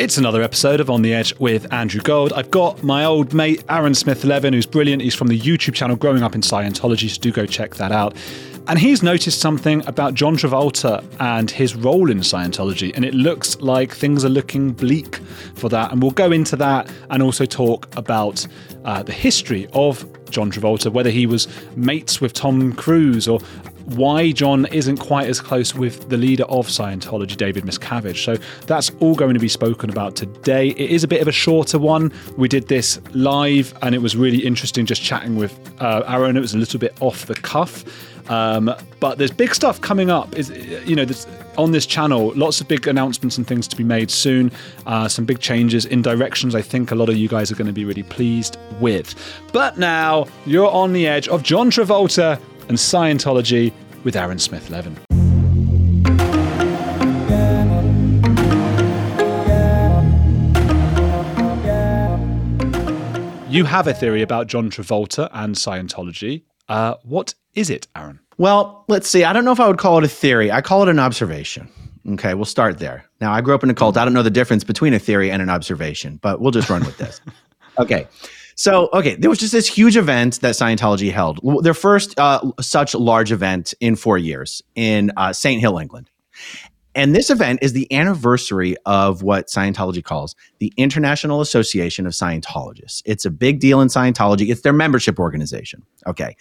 It's another episode of On the Edge with Andrew Gold. I've got my old mate Aaron Smith Levin, who's brilliant. He's from the YouTube channel Growing Up in Scientology, so do go check that out. And he's noticed something about John Travolta and his role in Scientology, and it looks like things are looking bleak for that. And we'll go into that and also talk about uh, the history of John Travolta, whether he was mates with Tom Cruise or why John isn't quite as close with the leader of Scientology, David Miscavige. So that's all going to be spoken about today. It is a bit of a shorter one. We did this live and it was really interesting just chatting with uh, Aaron. It was a little bit off the cuff. Um, but there's big stuff coming up. Is you know, on this channel, lots of big announcements and things to be made soon. Uh, some big changes in directions. I think a lot of you guys are going to be really pleased with. But now you're on the edge of John Travolta and Scientology with Aaron Smith Levin. You have a theory about John Travolta and Scientology. Uh, what is it, Aaron? Well, let's see. I don't know if I would call it a theory. I call it an observation. Okay, we'll start there. Now, I grew up in a cult. I don't know the difference between a theory and an observation, but we'll just run with this. Okay. So, okay, there was just this huge event that Scientology held, their first uh, such large event in four years in uh, St. Hill, England. And this event is the anniversary of what Scientology calls the International Association of Scientologists. It's a big deal in Scientology. It's their membership organization. Okay.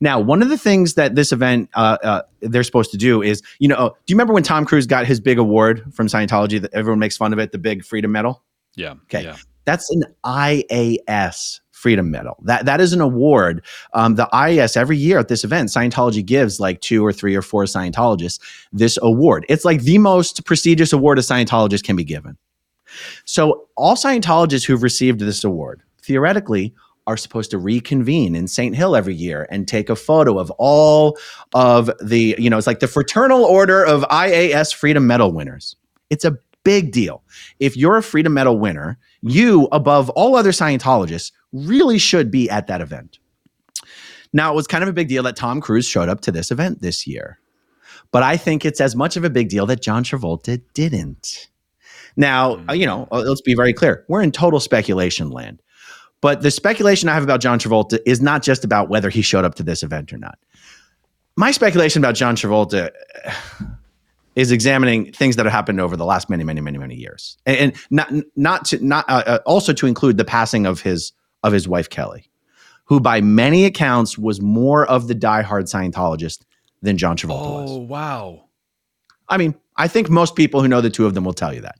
Now, one of the things that this event uh, uh, they're supposed to do is, you know, do you remember when Tom Cruise got his big award from Scientology that everyone makes fun of it, the big Freedom Medal? Yeah. Okay. Yeah. That's an IAS Freedom Medal. That that is an award. Um, the IAS every year at this event, Scientology gives like two or three or four Scientologists this award. It's like the most prestigious award a Scientologist can be given. So all Scientologists who've received this award, theoretically, are supposed to reconvene in St. Hill every year and take a photo of all of the, you know, it's like the fraternal order of IAS Freedom Medal winners. It's a big deal. If you're a Freedom Medal winner, you, above all other Scientologists, really should be at that event. Now, it was kind of a big deal that Tom Cruise showed up to this event this year, but I think it's as much of a big deal that John Travolta didn't. Now, mm. you know, uh, let's be very clear. We're in total speculation land. But the speculation I have about John Travolta is not just about whether he showed up to this event or not. My speculation about John Travolta is examining things that have happened over the last many, many, many, many years, and, and not not to not uh, uh, also to include the passing of his of his wife Kelly, who by many accounts was more of the diehard Scientologist than John Travolta oh, was. Oh wow! I mean, I think most people who know the two of them will tell you that.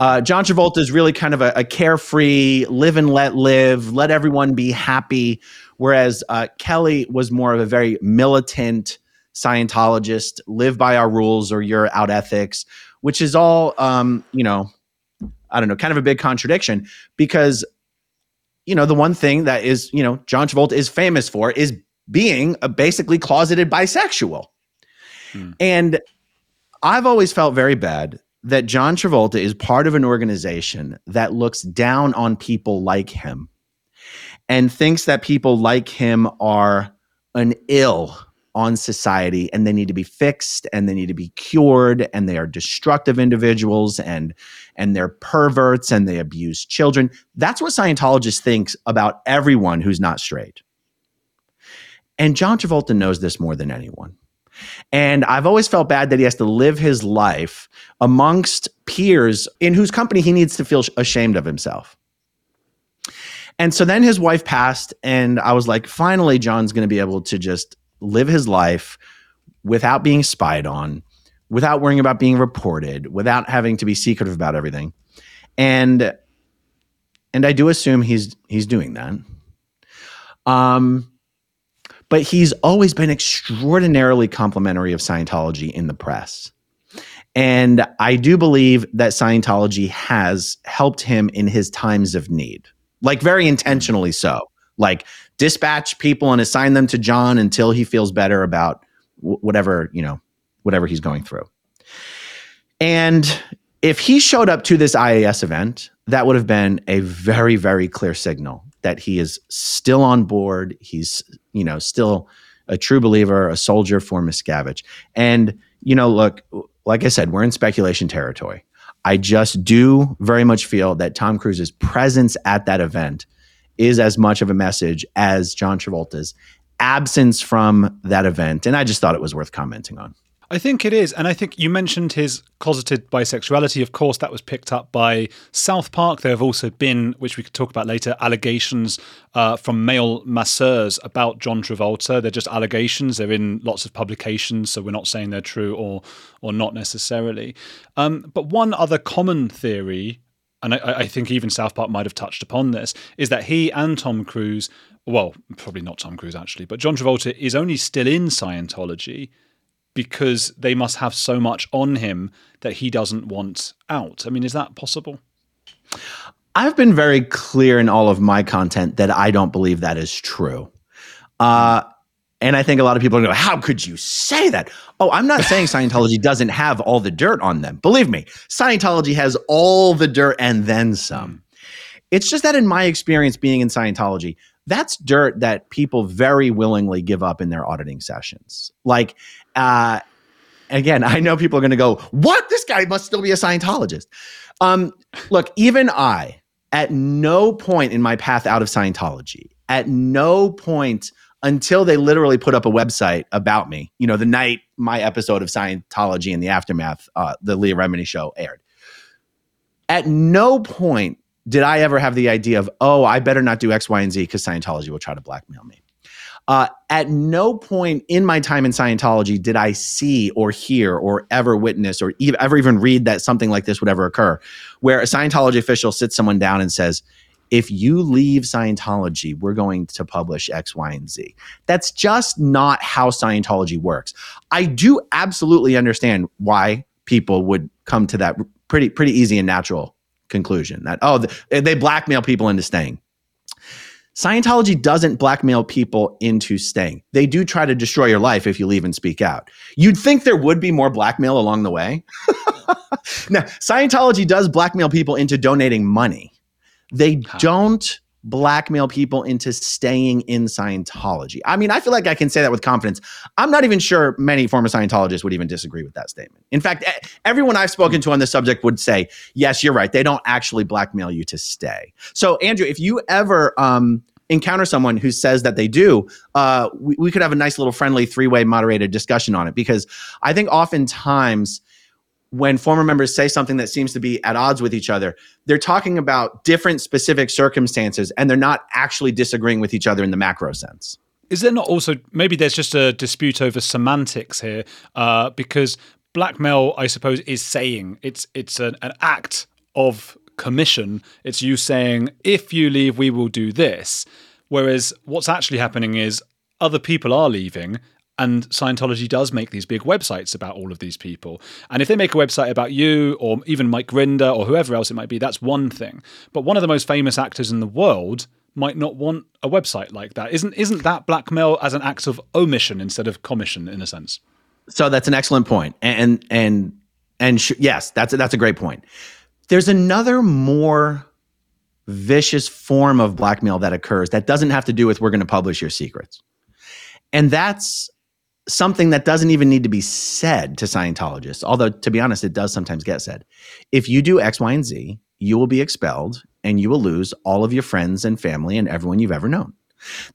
Uh, John Travolta is really kind of a, a, carefree, live and let live, let everyone be happy. Whereas uh, Kelly was more of a very militant, Scientologist, live by our rules or you're out ethics, which is all, um, you know, I don't know, kind of a big contradiction because, you know, the one thing that is, you know, John Travolta is famous for is being a basically closeted bisexual. Hmm. And I've always felt very bad that John Travolta is part of an organization that looks down on people like him and thinks that people like him are an ill on society and they need to be fixed and they need to be cured and they are destructive individuals and and they're perverts and they abuse children. That's what scientologists think about everyone who's not straight. And john travolta knows this more than anyone. And I've always felt bad that he has to live his life amongst peers in whose company he needs to feel ashamed of himself. And so then his wife passed, and I was like, finally, John's going to be able to just live his life without being spied on, without worrying about being reported, without having to be secretive about everything. And and I do assume he's he's doing that. Um but he's always been extraordinarily complimentary of Scientology in the press. And I do believe that Scientology has helped him in his times of need, like very intentionally so. Like dispatch people and assign them to John until he feels better about whatever, you know, whatever he's going through. And if he showed up to this IAS event, that would have been a very, very clear signal that he is still on board. He's, you know, still a true believer, a soldier for Miscavige. And, you know, look, like I said, we're in speculation territory. I just do very much feel that Tom Cruise's presence at that event is as much of a message as John Travolta's absence from that event. And I just thought it was worth commenting on. I think it is. And I think you mentioned his closeted bisexuality. Of course, that was picked up by South Park. There have also been, which we could talk about later, allegations uh, from male masseurs about John Travolta. They're just allegations. They're in lots of publications, so we're not saying they're true or or not necessarily. Um, but one other common theory, and I, I think even South Park might have touched upon this, is that he and Tom Cruise, well, probably not Tom Cruise actually, but John Travolta is only still in Scientology because they must have so much on him that he doesn't want out. I mean, is that possible? I've been very clear in all of my content that I don't believe that is true. Uh, and I think a lot of people are going, how could you say that? Oh, I'm not saying Scientology doesn't have all the dirt on them. Believe me, Scientology has all the dirt and then some. It's just that in my experience being in Scientology, that's dirt that people very willingly give up in their auditing sessions. Like, uh, again, I know people are going to go, "What? This guy must still be a Scientologist." Um, look, even I, at no point in my path out of Scientology, at no point until they literally put up a website about me. You know, the night my episode of Scientology and the aftermath, uh, the Leah Remini show aired. At no point did I ever have the idea of, oh, I better not do X, Y, and Z because Scientology will try to blackmail me. Uh, at no point in my time in Scientology did I see or hear or ever witness or ever even read that something like this would ever occur, where a Scientology official sits someone down and says, if you leave Scientology, we're going to publish X, Y, and Z. That's just not how Scientology works. I do absolutely understand why people would come to that pretty pretty easy and natural conclusion that oh they blackmail people into staying. Scientology doesn't blackmail people into staying. They do try to destroy your life if you leave and speak out. You'd think there would be more blackmail along the way. now, Scientology does blackmail people into donating money. They don't blackmail people into staying in Scientology. I mean, I feel like I can say that with confidence. I'm not even sure many former Scientologists would even disagree with that statement. In fact, everyone I've spoken to on this subject would say, yes, you're right. They don't actually blackmail you to stay. So, Andrew, if you ever um, encounter someone who says that they do, uh, we, we could have a nice little friendly three way moderated discussion on it because I think oftentimes when former members say something that seems to be at odds with each other, they're talking about different specific circumstances and they're not actually disagreeing with each other in the macro sense. Is there not also maybe there's just a dispute over semantics here? Uh, because blackmail, I suppose, is saying it's it's an, an act of commission. It's you saying, if you leave, we will do this. Whereas what's actually happening is other people are leaving and Scientology does make these big websites about all of these people. And if they make a website about you or even Mike Rinder or whoever else it might be, that's one thing. But one of the most famous actors in the world might not want a website like that. Isn't isn't that blackmail as an act of omission instead of commission in a sense? So that's an excellent point. And and and sh- yes, that's a, that's a great point. There's another more vicious form of blackmail that occurs that doesn't have to do with we're going to publish your secrets. And that's something that doesn't even need to be said to Scientologists, although to be honest, it does sometimes get said. If you do X, Y, and Z, you will be expelled and you will lose all of your friends and family and everyone you've ever known.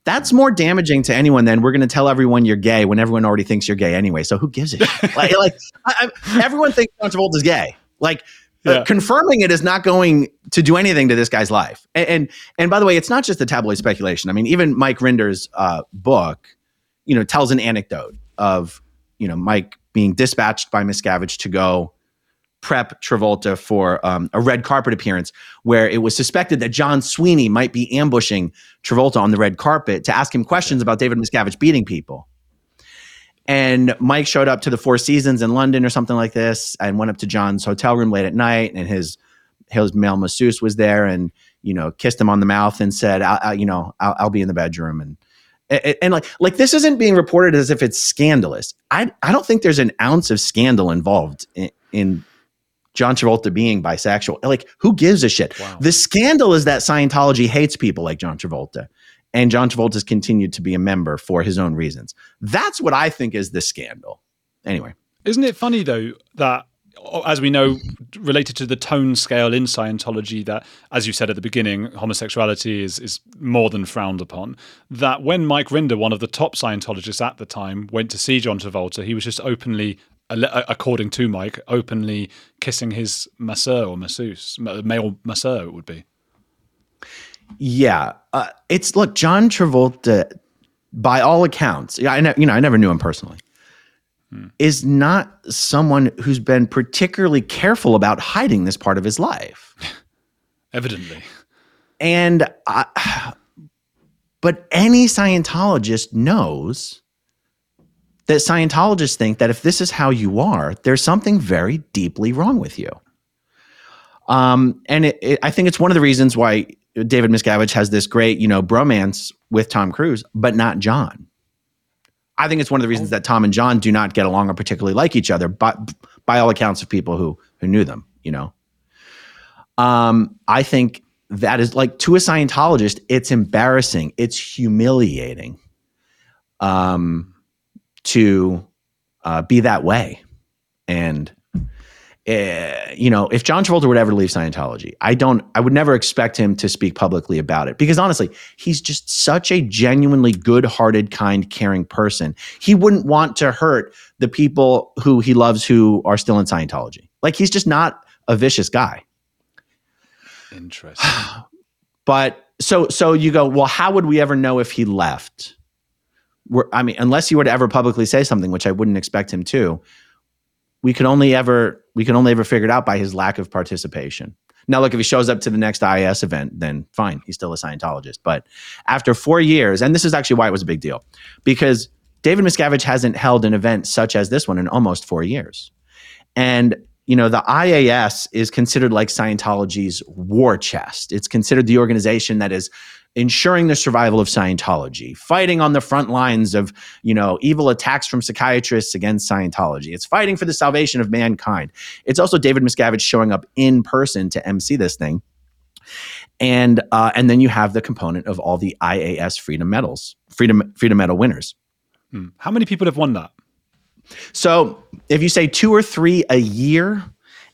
That's more damaging to anyone than we're going to tell everyone you're gay when everyone already thinks you're gay anyway. So who gives a shit? like, like I, I, everyone thinks John Travolta is gay. Like uh, yeah. uh, confirming it is not going to do anything to this guy's life. And, and, and by the way, it's not just the tabloid speculation. I mean, even Mike Rinder's uh, book, you know, tells an anecdote of you know Mike being dispatched by Miscavige to go prep Travolta for um, a red carpet appearance where it was suspected that John Sweeney might be ambushing Travolta on the red carpet to ask him questions about David Miscavige beating people. And Mike showed up to the Four Seasons in London or something like this, and went up to John's hotel room late at night, and his his male masseuse was there, and you know kissed him on the mouth and said, I, I, "You know, I'll, I'll be in the bedroom." And and, and, like like this isn't being reported as if it's scandalous. I I don't think there's an ounce of scandal involved in, in John Travolta being bisexual. Like who gives a shit? Wow. The scandal is that Scientology hates people like John Travolta, and John Travolta's continued to be a member for his own reasons. That's what I think is the scandal. Anyway, isn't it funny though that as we know, related to the tone scale in Scientology, that, as you said at the beginning, homosexuality is, is more than frowned upon. That when Mike Rinder, one of the top Scientologists at the time, went to see John Travolta, he was just openly, according to Mike, openly kissing his masseur or masseuse, male masseur, it would be. Yeah, uh, it's look, John Travolta, by all accounts, yeah, I ne- you know, I never knew him personally is not someone who's been particularly careful about hiding this part of his life. Evidently. And I, but any Scientologist knows that Scientologists think that if this is how you are, there's something very deeply wrong with you. Um, and it, it, I think it's one of the reasons why David Miscavige has this great, you know, bromance with Tom Cruise, but not John. I think it's one of the reasons that Tom and John do not get along or particularly like each other, but by all accounts of people who who knew them, you know. Um, I think that is like to a Scientologist, it's embarrassing, it's humiliating, um, to uh, be that way, and uh, you know, if John Travolta would ever leave Scientology, I don't, I would never expect him to speak publicly about it because honestly, he's just such a genuinely good hearted, kind, caring person. He wouldn't want to hurt the people who he loves who are still in Scientology. Like he's just not a vicious guy. Interesting. but so, so you go, well, how would we ever know if he left? We're, I mean, unless he were to ever publicly say something, which I wouldn't expect him to, we could only ever we can only ever figure it out by his lack of participation. Now, look, if he shows up to the next IAS event, then fine, he's still a Scientologist. But after four years, and this is actually why it was a big deal, because David Miscavige hasn't held an event such as this one in almost four years. And you know, the IAS is considered like Scientology's war chest. It's considered the organization that is ensuring the survival of Scientology, fighting on the front lines of, you know, evil attacks from psychiatrists against Scientology. It's fighting for the salvation of mankind. It's also David Miscavige showing up in person to MC this thing. And uh, and then you have the component of all the IAS Freedom Medals, Freedom Freedom Medal winners. Hmm. How many people have won that? So if you say two or three a year,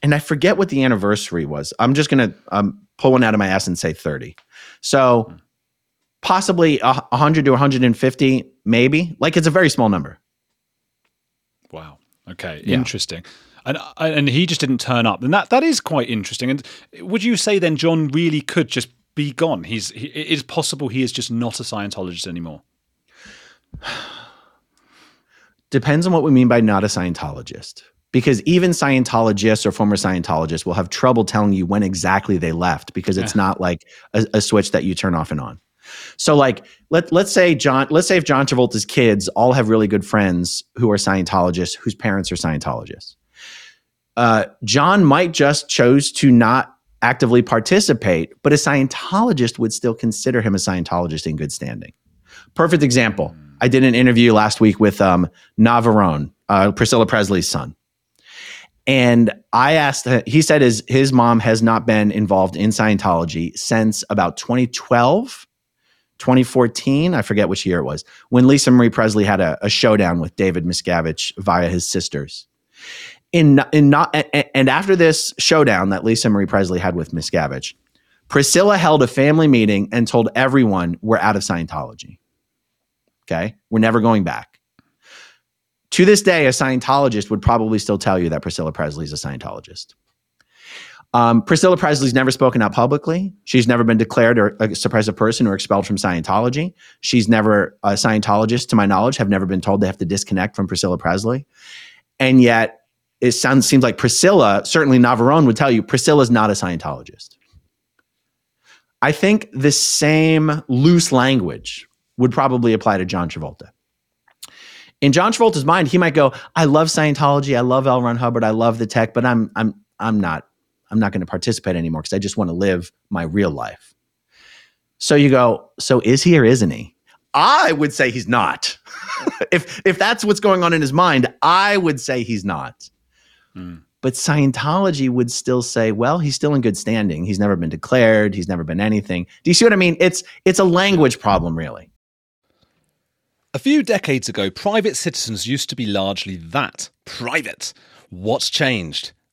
and I forget what the anniversary was, I'm just gonna um, pull one out of my ass and say 30. So possibly 100 to 150 maybe. Like it's a very small number. Wow. Okay yeah. interesting. And uh, and he just didn't turn up. And that that is quite interesting. And would you say then john really could just be gone? He's he, it is possible he is just not a scientologist anymore. Depends on what we mean by not a scientologist. Because even Scientologists or former Scientologists will have trouble telling you when exactly they left because it's yeah. not like a, a, switch that you turn off and on. So like let let's say John let's say if John Travolta's kids all have really good friends who are Scientologists whose parents are Scientologists. Uh, John might just chose to not actively participate, but a Scientologist would still consider him a Scientologist in good standing. Perfect example. I did an interview last week with um, Navarone, uh, Priscilla Presley's son. And I asked, he said his, his mom has not been involved in Scientology since about 2012 2014, I forget which year it was, when Lisa Marie Presley had a, a showdown with David Miscavige via his sisters. In, in not, and after this showdown that Lisa Marie Presley had with Miscavige, Priscilla held a family meeting and told everyone we're out of Scientology. Okay. We're never going back. To this day, a Scientologist would probably still tell you that Priscilla Presley is a Scientologist. Um, Priscilla Presley's never spoken out publicly. She's never been declared or a suppressive person or expelled from Scientology. She's never a Scientologist, to my knowledge, have never been told they have to disconnect from Priscilla Presley. And yet, it sounds seems like Priscilla, certainly Navarone would tell you, Priscilla's not a Scientologist. I think the same loose language would probably apply to John Travolta. In John Travolta's mind, he might go, "I love Scientology, I love L. Ron Hubbard, I love the tech, but I'm I'm I'm not I'm not going to participate anymore because I just want to live my real life. So you go, so is he or isn't he? I would say he's not. if if that's what's going on in his mind, I would say he's not. Mm. But Scientology would still say, well, he's still in good standing. He's never been declared. He's never been anything. Do you see what I mean? It's it's a language problem, really. A few decades ago, private citizens used to be largely that private. What's changed?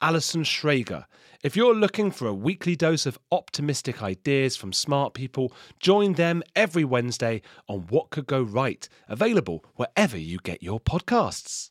Alison Schrager. If you're looking for a weekly dose of optimistic ideas from smart people, join them every Wednesday on What Could Go Right, available wherever you get your podcasts.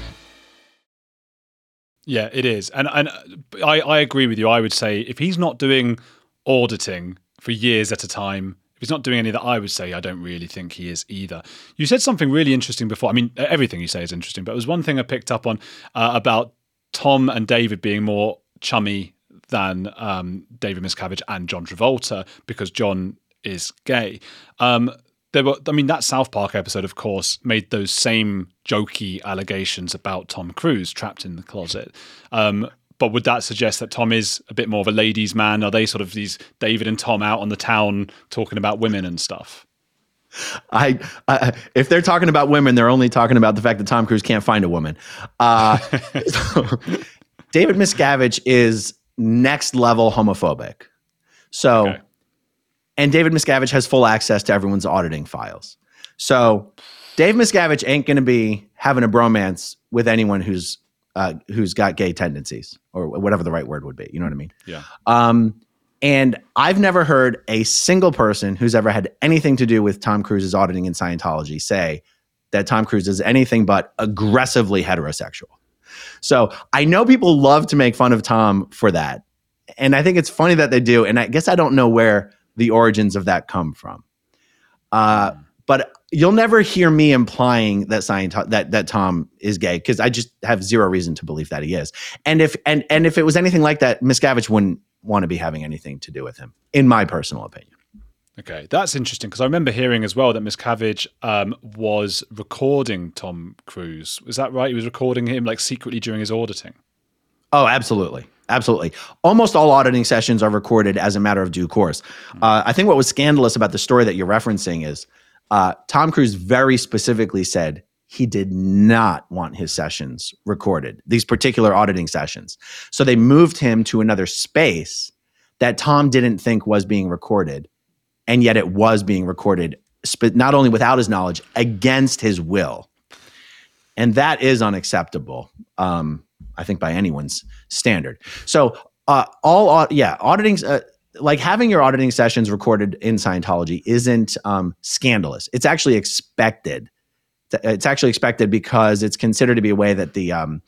Yeah, it is, and and I I agree with you. I would say if he's not doing auditing for years at a time, if he's not doing any that, I would say I don't really think he is either. You said something really interesting before. I mean, everything you say is interesting, but it was one thing I picked up on uh, about Tom and David being more chummy than um, David Miscavige and John Travolta because John is gay. Um, there were i mean that south park episode of course made those same jokey allegations about tom cruise trapped in the closet um, but would that suggest that tom is a bit more of a ladies man are they sort of these david and tom out on the town talking about women and stuff I, uh, if they're talking about women, they're only talking about the fact that Tom Cruise can't find a woman. Uh, David Miscavige is next level homophobic. So okay and David Miscavige has full access to everyone's auditing files. So Dave Miscavige ain't going to be having a bromance with anyone who's uh, who's got gay tendencies or whatever the right word would be. You know what I mean? Yeah. Um, and I've never heard a single person who's ever had anything to do with Tom Cruise's auditing in Scientology say that Tom Cruise is anything but aggressively heterosexual. So I know people love to make fun of Tom for that. And I think it's funny that they do. And I guess I don't know where the origins of that come from. Uh, but you'll never hear me implying that Scientology that that Tom is gay because I just have zero reason to believe that he is. And if and and if it was anything like that, Miscavige wouldn't want to be having anything to do with him, in my personal opinion. Okay, that's interesting because I remember hearing as well that Miscavige um, was recording Tom Cruise. Is that right? He was recording him like secretly during his auditing. Oh, absolutely. Absolutely. Almost all auditing sessions are recorded as a matter of due course. Uh, I think what was scandalous about the story that you're referencing is Uh, Tom Cruise very specifically said he did not want his sessions recorded, these particular auditing sessions. So they moved him to another space that Tom didn't think was being recorded, and yet it was being recorded, not only without his knowledge, against his will. And that is unacceptable, um, I think, by anyone's standard. So, uh, all, yeah, auditing, uh, like having your auditing sessions recorded in Scientology isn't um, scandalous. It's actually expected it's actually expected because it's considered to be a way that the um,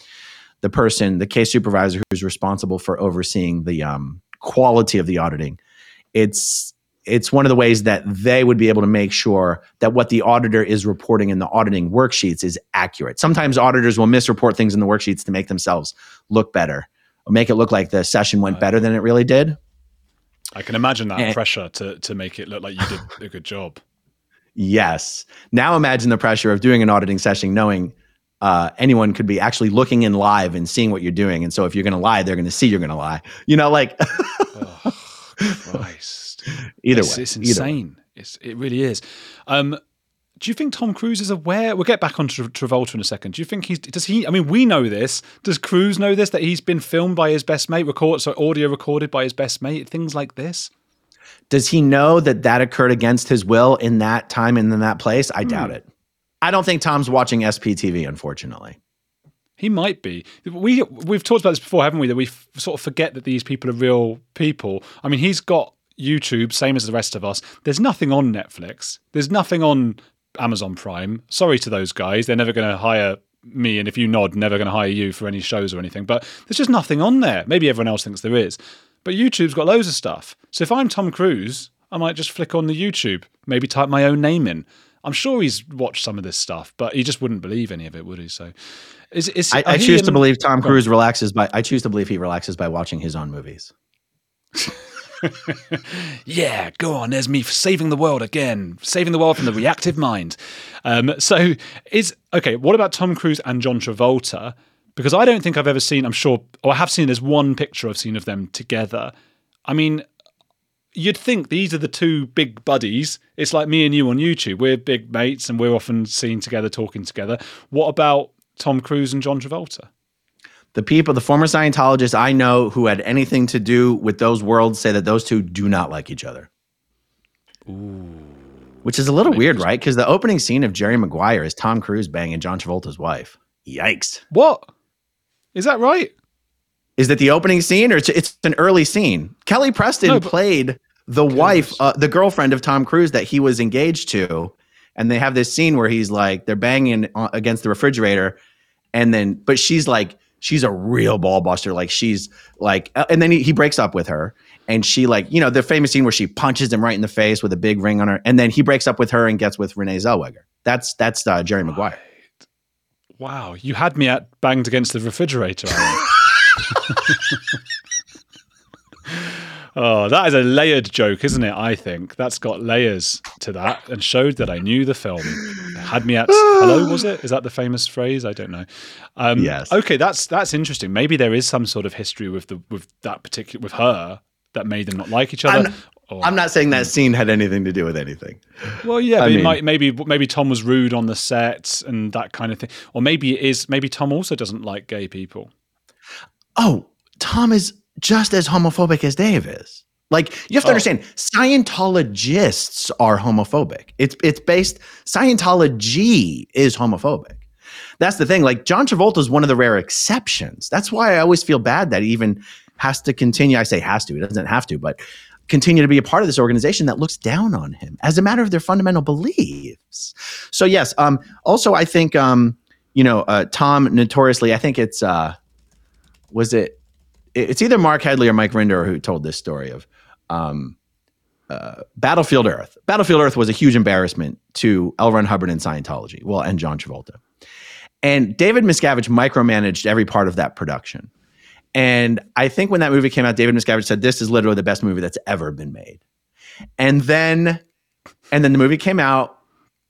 the person, the case supervisor who's responsible for overseeing the um, quality of the auditing, it's it's one of the ways that they would be able to make sure that what the auditor is reporting in the auditing worksheets is accurate. Sometimes auditors will misreport things in the worksheets to make themselves look better or make it look like the session went better than it really did. I can imagine that and, pressure to to make it look like you did a good job. Yes. Now imagine the pressure of doing an auditing session, knowing uh, anyone could be actually looking in live and seeing what you're doing. And so if you're going to lie, they're going to see you're going to lie. You know, like. oh, Christ. Either it's, way. It's insane. It's, it really is. Um, do you think Tom Cruise is aware? We'll get back on Tra- Travolta in a second. Do you think he's does he? I mean, we know this. Does Cruise know this that he's been filmed by his best mate, record so audio recorded by his best mate, things like this? Does he know that that occurred against his will in that time and in that place? I doubt hmm. it. I don't think Tom's watching SPTV, unfortunately. He might be. We we've talked about this before, haven't we? That we f- sort of forget that these people are real people. I mean, he's got YouTube, same as the rest of us. There's nothing on Netflix. There's nothing on Amazon Prime. Sorry to those guys. They're never going to hire me, and if you nod, never going to hire you for any shows or anything. But there's just nothing on there. Maybe everyone else thinks there is. But YouTube's got loads of stuff. So if I'm Tom Cruise, I might just flick on the YouTube, maybe type my own name in. I'm sure he's watched some of this stuff, but he just wouldn't believe any of it, would he? So, is, is I, I choose to believe Tom Cruise relaxes by. I choose to believe he relaxes by watching his own movies. yeah, go on. There's me saving the world again, saving the world from the reactive mind. Um, so, is okay. What about Tom Cruise and John Travolta? because I don't think I've ever seen. I'm sure, or I have seen. There's one picture I've seen of them together. I mean, you'd think these are the two big buddies. It's like me and you on YouTube. We're big mates, and we're often seen together, talking together. What about Tom Cruise and John Travolta? The people, the former Scientologists I know who had anything to do with those worlds say that those two do not like each other. Ooh. Which is a little weird, right? Because the opening scene of Jerry Maguire is Tom Cruise banging John Travolta's wife. Yikes. What? Is that right? Is that the opening scene or it's, it's an early scene? Kelly Preston no, played the goodness. wife, uh, the girlfriend of Tom Cruise that he was engaged to. And they have this scene where he's like, they're banging against the refrigerator. And then, but she's like, she's a real ball buster. Like she's like, uh, and then he, he breaks up with her. And she like, you know, the famous scene where she punches him right in the face with a big ring on her. And then he breaks up with her and gets with Renee Zellweger. That's, that's uh, Jerry Maguire. Wow, you had me at banged against the refrigerator. oh, that is a layered joke, isn't it? I think that's got layers to that and showed that I knew the film. Had me at hello, was it? Is that the famous phrase? I don't know. Um, yes. Okay, that's that's interesting. Maybe there is some sort of history with the with that particular with her that made them not like each other. Or, I'm not saying that scene had anything to do with anything. Well, yeah, mean, might, maybe maybe Tom was rude on the set and that kind of thing, or maybe it is. Maybe Tom also doesn't like gay people. Oh, Tom is just as homophobic as Dave is. Like you have to oh. understand, Scientologists are homophobic. It's it's based Scientology is homophobic. That's the thing. Like John Travolta is one of the rare exceptions. That's why I always feel bad that he even has to continue. I say has to. He doesn't have to, but continue to be a part of this organization that looks down on him as a matter of their fundamental beliefs. So yes, um, also I think um, you know uh, Tom notoriously. I think it's uh, was it it's either Marc Headley or Mike Rinder who told this story of um, uh, Battlefield Earth. Battlefield Earth was a huge embarrassment to L. Ron Hubbard and Scientology. Well, and John Travolta. And David Miscavige micromanaged every part of that production. And I think when that movie came out, David Miscavige said, "This is literally the best movie that's ever been made." And then, and then the movie came out,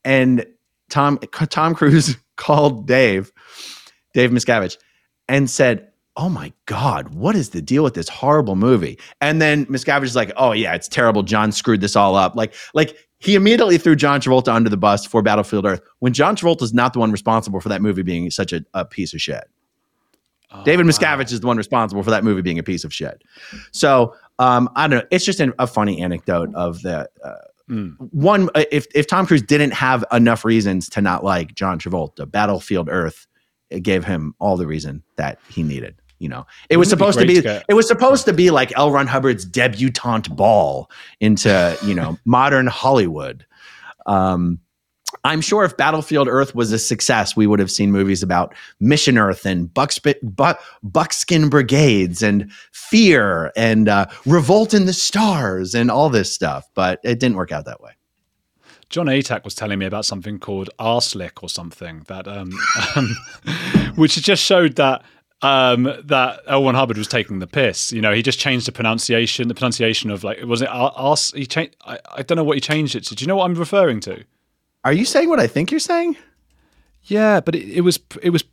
and Tom Tom Cruise called Dave, Dave Miscavige, and said, "Oh my God, what is the deal with this horrible movie?" And then Miscavige is like, "Oh yeah, it's terrible. John screwed this all up." Like, like he immediately threw John Travolta under the bus for Battlefield Earth when John Travolta is not the one responsible for that movie being such a, a piece of shit. Oh, David Miscavige is the one responsible for that movie being a piece of shit. So um, I don't know. It's just an, a funny anecdote of the uh, Mm. one. uh, If if Tom Cruise didn't have enough reasons to not like John Travolta, Battlefield Earth it gave him all the reason that he needed. You know, it was be supposed to be. to get- it was supposed to be like L. Ron Hubbard's debutante ball into you know modern Hollywood. Um, I'm sure if Battlefield Earth was a success, we would have seen movies about Mission Earth and Buckskin Brigades and Fear and uh, Revolt in the Stars and all this stuff. But it didn't work out that way. John Atack was telling me about something called Arslick or something that, um, um, which just showed that um, that. Ron Hubbard was taking the piss. You know, he just changed the pronunciation. The pronunciation of like it was it Ars? He changed. I, I don't know what he changed it to. Do you know what I'm referring to? Are you saying what I think you're saying? Yeah, but it, it was it was.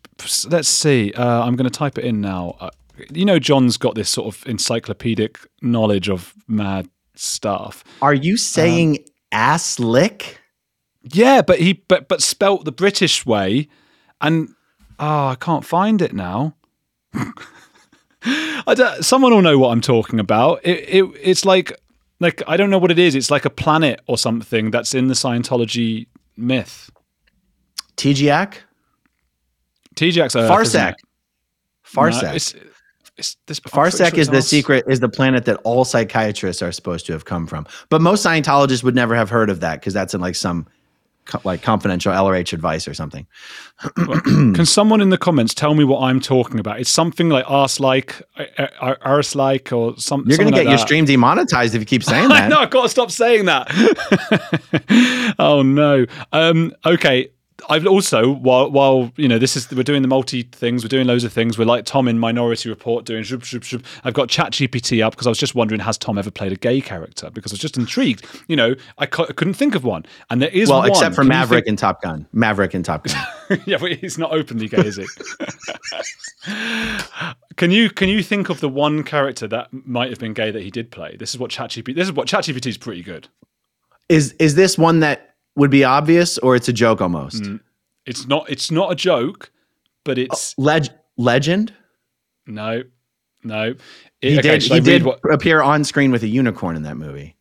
Let's see. Uh, I'm going to type it in now. Uh, you know, John's got this sort of encyclopedic knowledge of mad stuff. Are you saying ass lick? Yeah, but he but but spelt the British way, and oh, I can't find it now. I don't, someone will know what I'm talking about. It, it it's like like I don't know what it is. It's like a planet or something that's in the Scientology myth. TGAC? TJX Earth, Farsac. Farsec. No, it's, it's this, I'm pretty Farsec sure is it's the secret, is the planet that all psychiatrists are supposed to have come from. But most Scientologists would never have heard of that because that's in like some co- like confidential LRH advice or something. Can someone in the comments tell me what I'm talking about? It's something like arse like, arse like, or some, You're going to get like your stream demonetized if you keep saying that. know, I've got to stop saying that. oh no. Um, okay. I've also while while you know this is we're doing the multi things, we're doing loads of things. We're like Tom in Minority Report doing. I've got ChatGPT up because I was just wondering has Tom ever played a gay character? Because I was just intrigued. You know, I, I couldn't think of one, and there is Well, one. except for Can Maverick think- and Top Gun. Maverick and Top Gun. yeah, but he's not openly gay, is he? can you can you think of the one character that might have been gay that he did play? This is what ChatGPT. This is what ChatGPT is pretty good. is is this one that would be obvious or it's a joke almost? Mm. It's not. It's not a joke, but it's Leg- legend? no, no. He okay, did, he did what- appear on screen with a unicorn in that movie.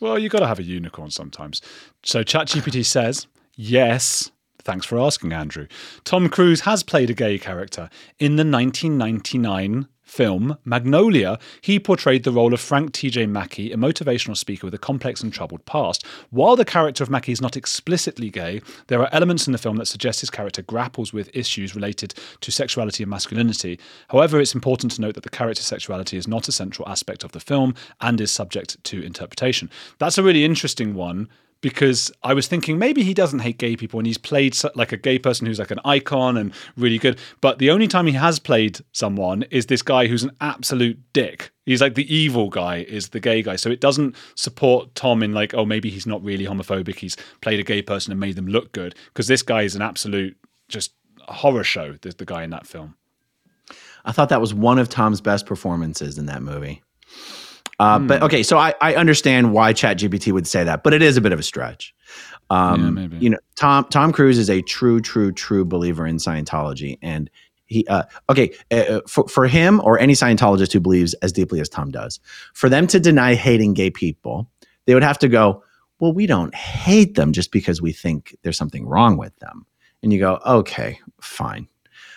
Well, you got to have a unicorn sometimes. So ChatGPT says yes. Thanks for asking, Andrew. Tom Cruise has played a gay character in the 1999 film Magnolia. He portrayed the role of Frank T.J. Mackey, a motivational speaker with a complex and troubled past. While the character of Mackey is not explicitly gay, there are elements in the film that suggest his character grapples with issues related to sexuality and masculinity. However, it's important to note that the character's sexuality is not a central aspect of the film and is subject to interpretation. That's a really interesting one because I was thinking maybe he doesn't hate gay people and he's played like a gay person who's like an icon and really good. But the only time he has played someone is this guy who's an absolute dick. He's like the evil guy is the gay guy. So it doesn't support Tom in like, oh, maybe he's not really homophobic. He's played a gay person and made them look good because this guy is an absolute just horror show. The, the guy in that film. I thought that was one of Tom's best performances in that movie. Uh, Hmm. But okay, so I, I understand why ChatGPT would say that, but it is a bit of a stretch. Um, Yeah, maybe. You know, Tom Tom Cruise is a true, true, true believer in Scientology, and he uh, okay uh, for for him or any Scientologist who believes as deeply as Tom does, for them to deny hating gay people, they would have to go, well, we don't hate them just because we think there's something wrong with them, and you go, okay, fine,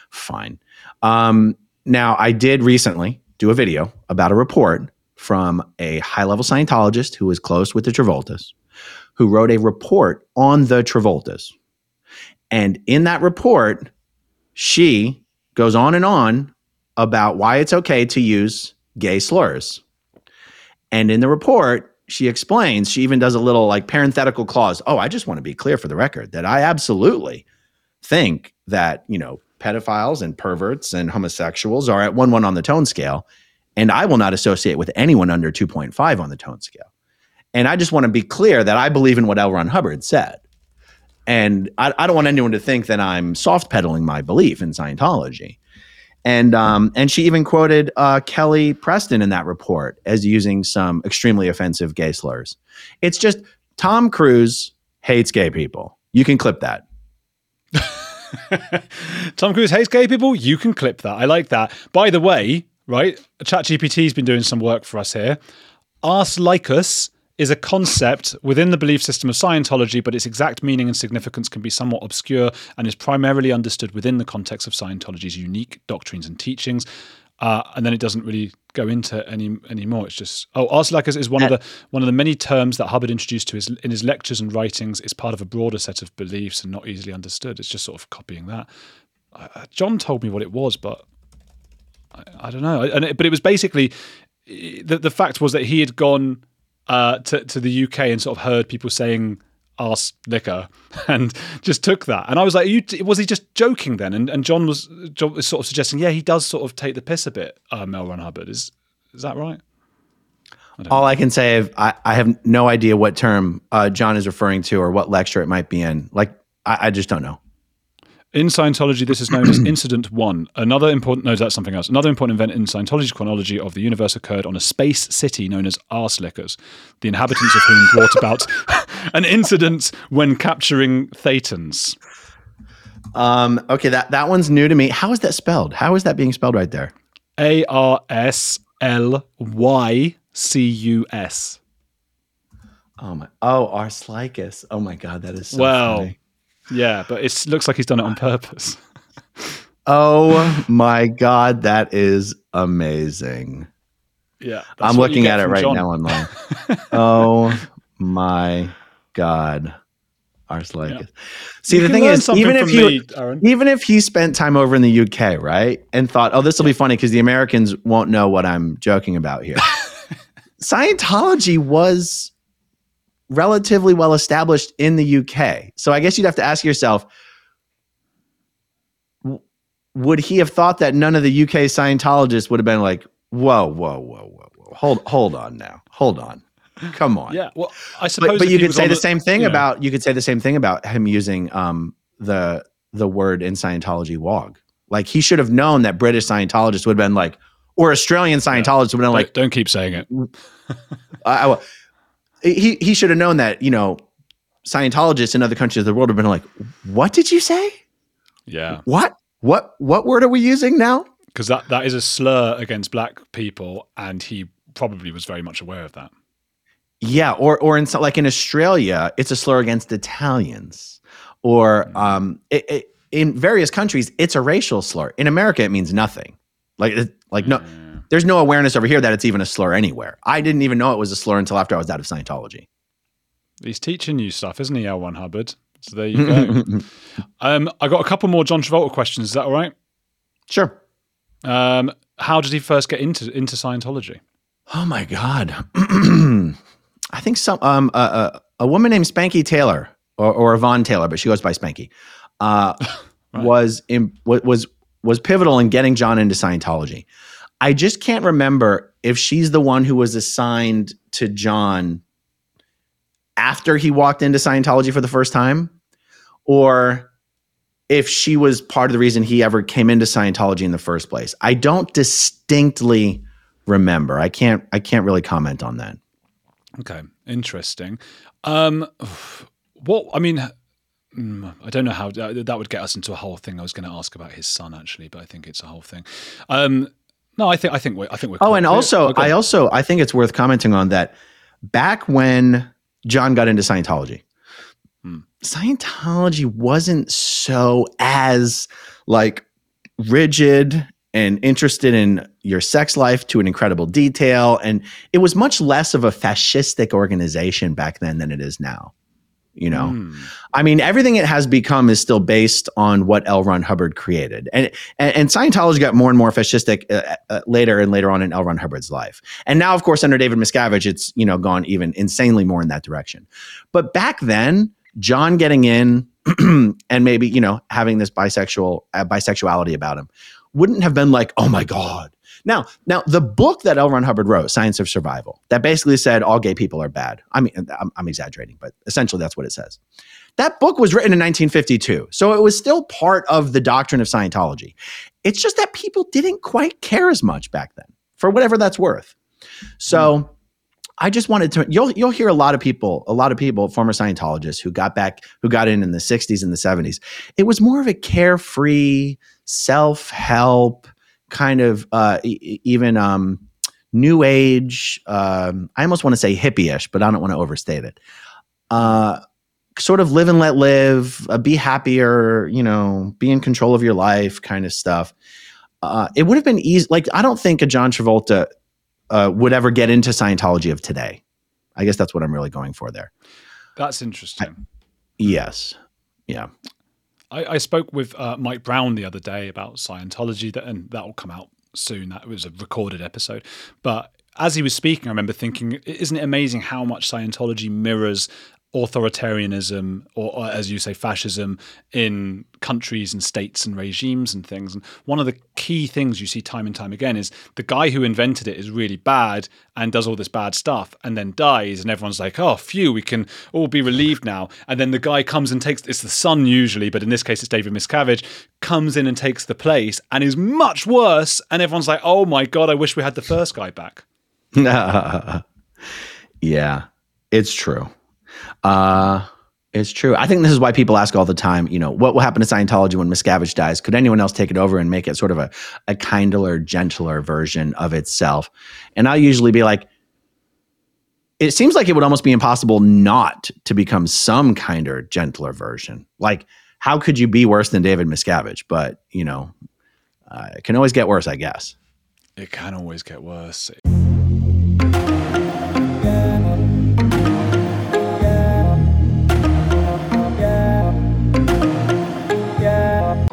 fine. Um, now, I did recently do a video about a report from a high level Scientologist who was close with the Travoltas, who wrote a report on the Travoltas. And in that report, she goes on and on about why it's okay to use gay slurs. And in the report, she explains, she even does a little like parenthetical clause. Oh, I just want to be clear for the record that I absolutely think that, you know, pedophiles and perverts and homosexuals are at 1 1 on the tone scale. And I will not associate with anyone under 2.5 on the tone scale. And I just want to be clear that I believe in what L. Ron Hubbard said. And I, I don't want anyone to think that I'm soft pedaling my belief in Scientology. And um, and she even quoted uh, Kelly Preston in that report as using some extremely offensive gay slurs. It's just Tom Cruise hates gay people. You can clip that. Tom Cruise hates gay people. You can clip that. I like that. By the way, right? ChatGPT's been doing some work for us here. Arslycus is a concept within the belief system of Scientology, but its exact meaning and significance can be somewhat obscure and is primarily understood within the context of Scientology's unique doctrines and teachings. Uh, and then it doesn't really go into any anymore. It's just oh, Arslycus is one of the one of the many terms that Hubbard introduced to his in his lectures and writings. It's part of a broader set of beliefs and not easily understood. It's just sort of copying that. Uh, John told me what it was, but I, I don't know. And it, but it was basically the the fact was that he had gone uh, to to the UK and sort of heard people saying ass liquor and just took that. And I was like, you, was he just joking then? And, and John was, John was sort of suggesting, yeah, he does sort of take the piss a bit, uh, L. Ron Hubbard. Is is that right? I All know. I can say is I, I have no idea what term uh, John is referring to or what lecture it might be in. Like, I, I just don't know. In Scientology, this is known as Incident One. Another important, no, that's something else. Another important event in Scientology's chronology of the universe occurred on a space city known as Arslickers, the inhabitants of whom brought about an incident when capturing Thetans. Um, okay, that, that one's new to me. How is that spelled? How is that being spelled right there? A R S L Y C U S. Oh my! Oh, Arslycus. Oh my God, that is so well. Funny. Yeah, but it looks like he's done it on purpose. oh my god, that is amazing. Yeah, I'm looking at it right John. now online. oh my god. Ars Yeah. See, you the thing is, even if he me, even if he spent time over in the UK, right, and thought, "Oh, this will be funny because the Americans won't know what I'm joking about here." Scientology was relatively well established in the UK. So I guess you'd have to ask yourself would he have thought that none of the UK Scientologists would have been like, whoa, whoa, whoa, whoa, whoa, hold, hold on now, hold on, come on. Yeah, well, I suppose, but, but you could say the, the, same thing about you could say the same thing about him using um, the the word in Scientology "wog." Like he should have known that British Scientologists would have been like, or Australian Scientologists yeah. would have been like, don't, don't keep saying it. I, I, he he should have known that you know Scientologists in other countries of the world have been like, "What did you say? Yeah, what what what word are we using now?" Because that that is a slur against black people, and he probably was very much aware of that. Yeah, or or in like in Australia, it's a slur against Italians, or mm. um, it, it, in various countries, it's a racial slur. In America, it means nothing. Like like no there's no awareness over here that it's even a slur anywhere. I didn't even know it was a slur until after I was out of Scientology. He's teaching you stuff, isn't he, L. Ron Hubbard? So there you go. um, I got a couple more John Travolta questions. Is that all right? Sure. Um, how did he first get into into Scientology? Oh my God! I think some um a woman named Spanky Taylor or, or Yvonne Taylor, but she goes by Spanky, uh, right. was in, was was pivotal in getting John into Scientology. I just can't remember if she's the one who was assigned to John after he walked into Scientology for the first time, or if she was part of the reason he ever came into Scientology in the first place. I don't distinctly remember. I can't. I can't really comment on that. Okay, interesting. Um, what I mean, mm, I don't know how that would get us into a whole thing. I was going to ask about his son actually, but I think it's a whole thing. Um, no, I think I think we I think we're. Oh, and also, okay. I also I think it's worth commenting on that. Back when John got into Scientology, hmm. Scientology wasn't so as like rigid and interested in your sex life to an incredible detail, and it was much less of a fascistic organization back then than it is now you know? Mm. i mean everything it has become is still based on what l. Ron hubbard created. And and, and scientology got more and more fascistic uh, uh, later and later on in l. Ron hubbard's life. And now of course under david miscavige it's you know gone even insanely more in that direction. But back then john getting in and maybe you know having this bisexual uh, bisexuality about him wouldn't have been like oh my god now, now the book that L. Ron Hubbard wrote, Science of Survival, that basically said all gay people are bad. I mean, I'm, I'm exaggerating, but essentially that's what it says. That book was written in 1952, so it was still part of the doctrine of Scientology. It's just that people didn't quite care as much back then, for whatever that's worth. So. I just wanted to. You'll you'll hear a lot of people, a lot of people, former Scientologists who got back, who got in in the '60s and the '70s. It was more of a carefree, self help kind of, uh, e- even um, new age. Um, I almost want to say hippie-ish, but I don't want to overstate it. Uh, sort of live and let live, uh, be happier, you know, be in control of your life, kind of stuff. Uh, it would have been easy. Like I don't think a John Travolta uh, would ever get into Scientology of today. I guess that's what I'm really going for there. That's interesting. Yes. Yeah. I, I spoke with uh, Mike Brown the other day about Scientology, that, and that will come out soon. That was a recorded episode. But as he was speaking, I remember thinking, isn't it amazing how much Scientology mirrors authoritarianism or, or, as you say fascism in countries and states and regimes and things. And one of the key things you see time and time again is the guy who invented it is really bad and does all this bad stuff and then dies and everyone's like oh phew we can all be relieved now. And then the guy comes and takes it's the son usually but in this case it's David Miscavige comes in and takes the place and is much worse and everyone's like oh my god I wish we had the first guy back. Yeah it's true uh, it's true. I think this is why people ask all the time, you know, what will happen to Scientology when Miscavige dies? Could anyone else take it over and make it sort of a, a kinder, gentler version of itself? And I'll usually be like, it seems like it would almost be impossible not to become some kinder, gentler version. Like, how could you be worse than David Miscavige? But, you know, uh, it can always get worse, I guess. It can always get worse.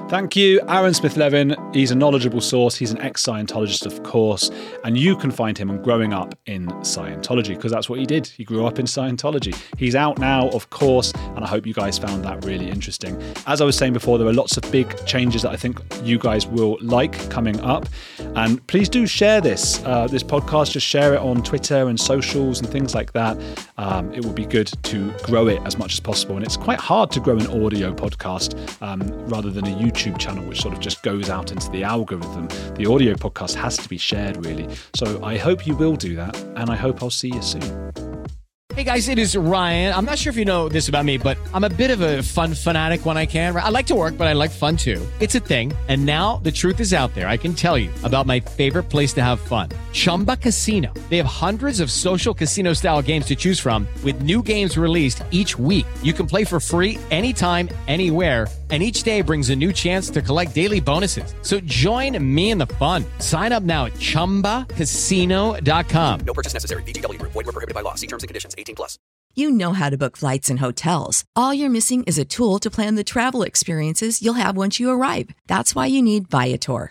Thank you, Aaron Smith Levin. He's a knowledgeable source. He's an ex Scientologist, of course. And you can find him on growing up in Scientology because that's what he did. He grew up in Scientology. He's out now, of course, and I hope you guys found that really interesting. As I was saying before, there are lots of big changes that I think you guys will like coming up. And please do share this, uh, this podcast. Just share it on Twitter and socials and things like that. Um, it would be good to grow it as much as possible. And it's quite hard to grow an audio podcast um, rather than a YouTube YouTube channel, which sort of just goes out into the algorithm. The audio podcast has to be shared, really. So I hope you will do that, and I hope I'll see you soon. Hey guys, it is Ryan. I'm not sure if you know this about me, but I'm a bit of a fun fanatic when I can. I like to work, but I like fun too. It's a thing. And now the truth is out there. I can tell you about my favorite place to have fun Chumba Casino. They have hundreds of social casino style games to choose from, with new games released each week. You can play for free anytime, anywhere and each day brings a new chance to collect daily bonuses. So join me in the fun. Sign up now at ChumbaCasino.com. No purchase necessary. VGW. Void were prohibited by law. See terms and conditions. 18 plus. You know how to book flights and hotels. All you're missing is a tool to plan the travel experiences you'll have once you arrive. That's why you need Viator.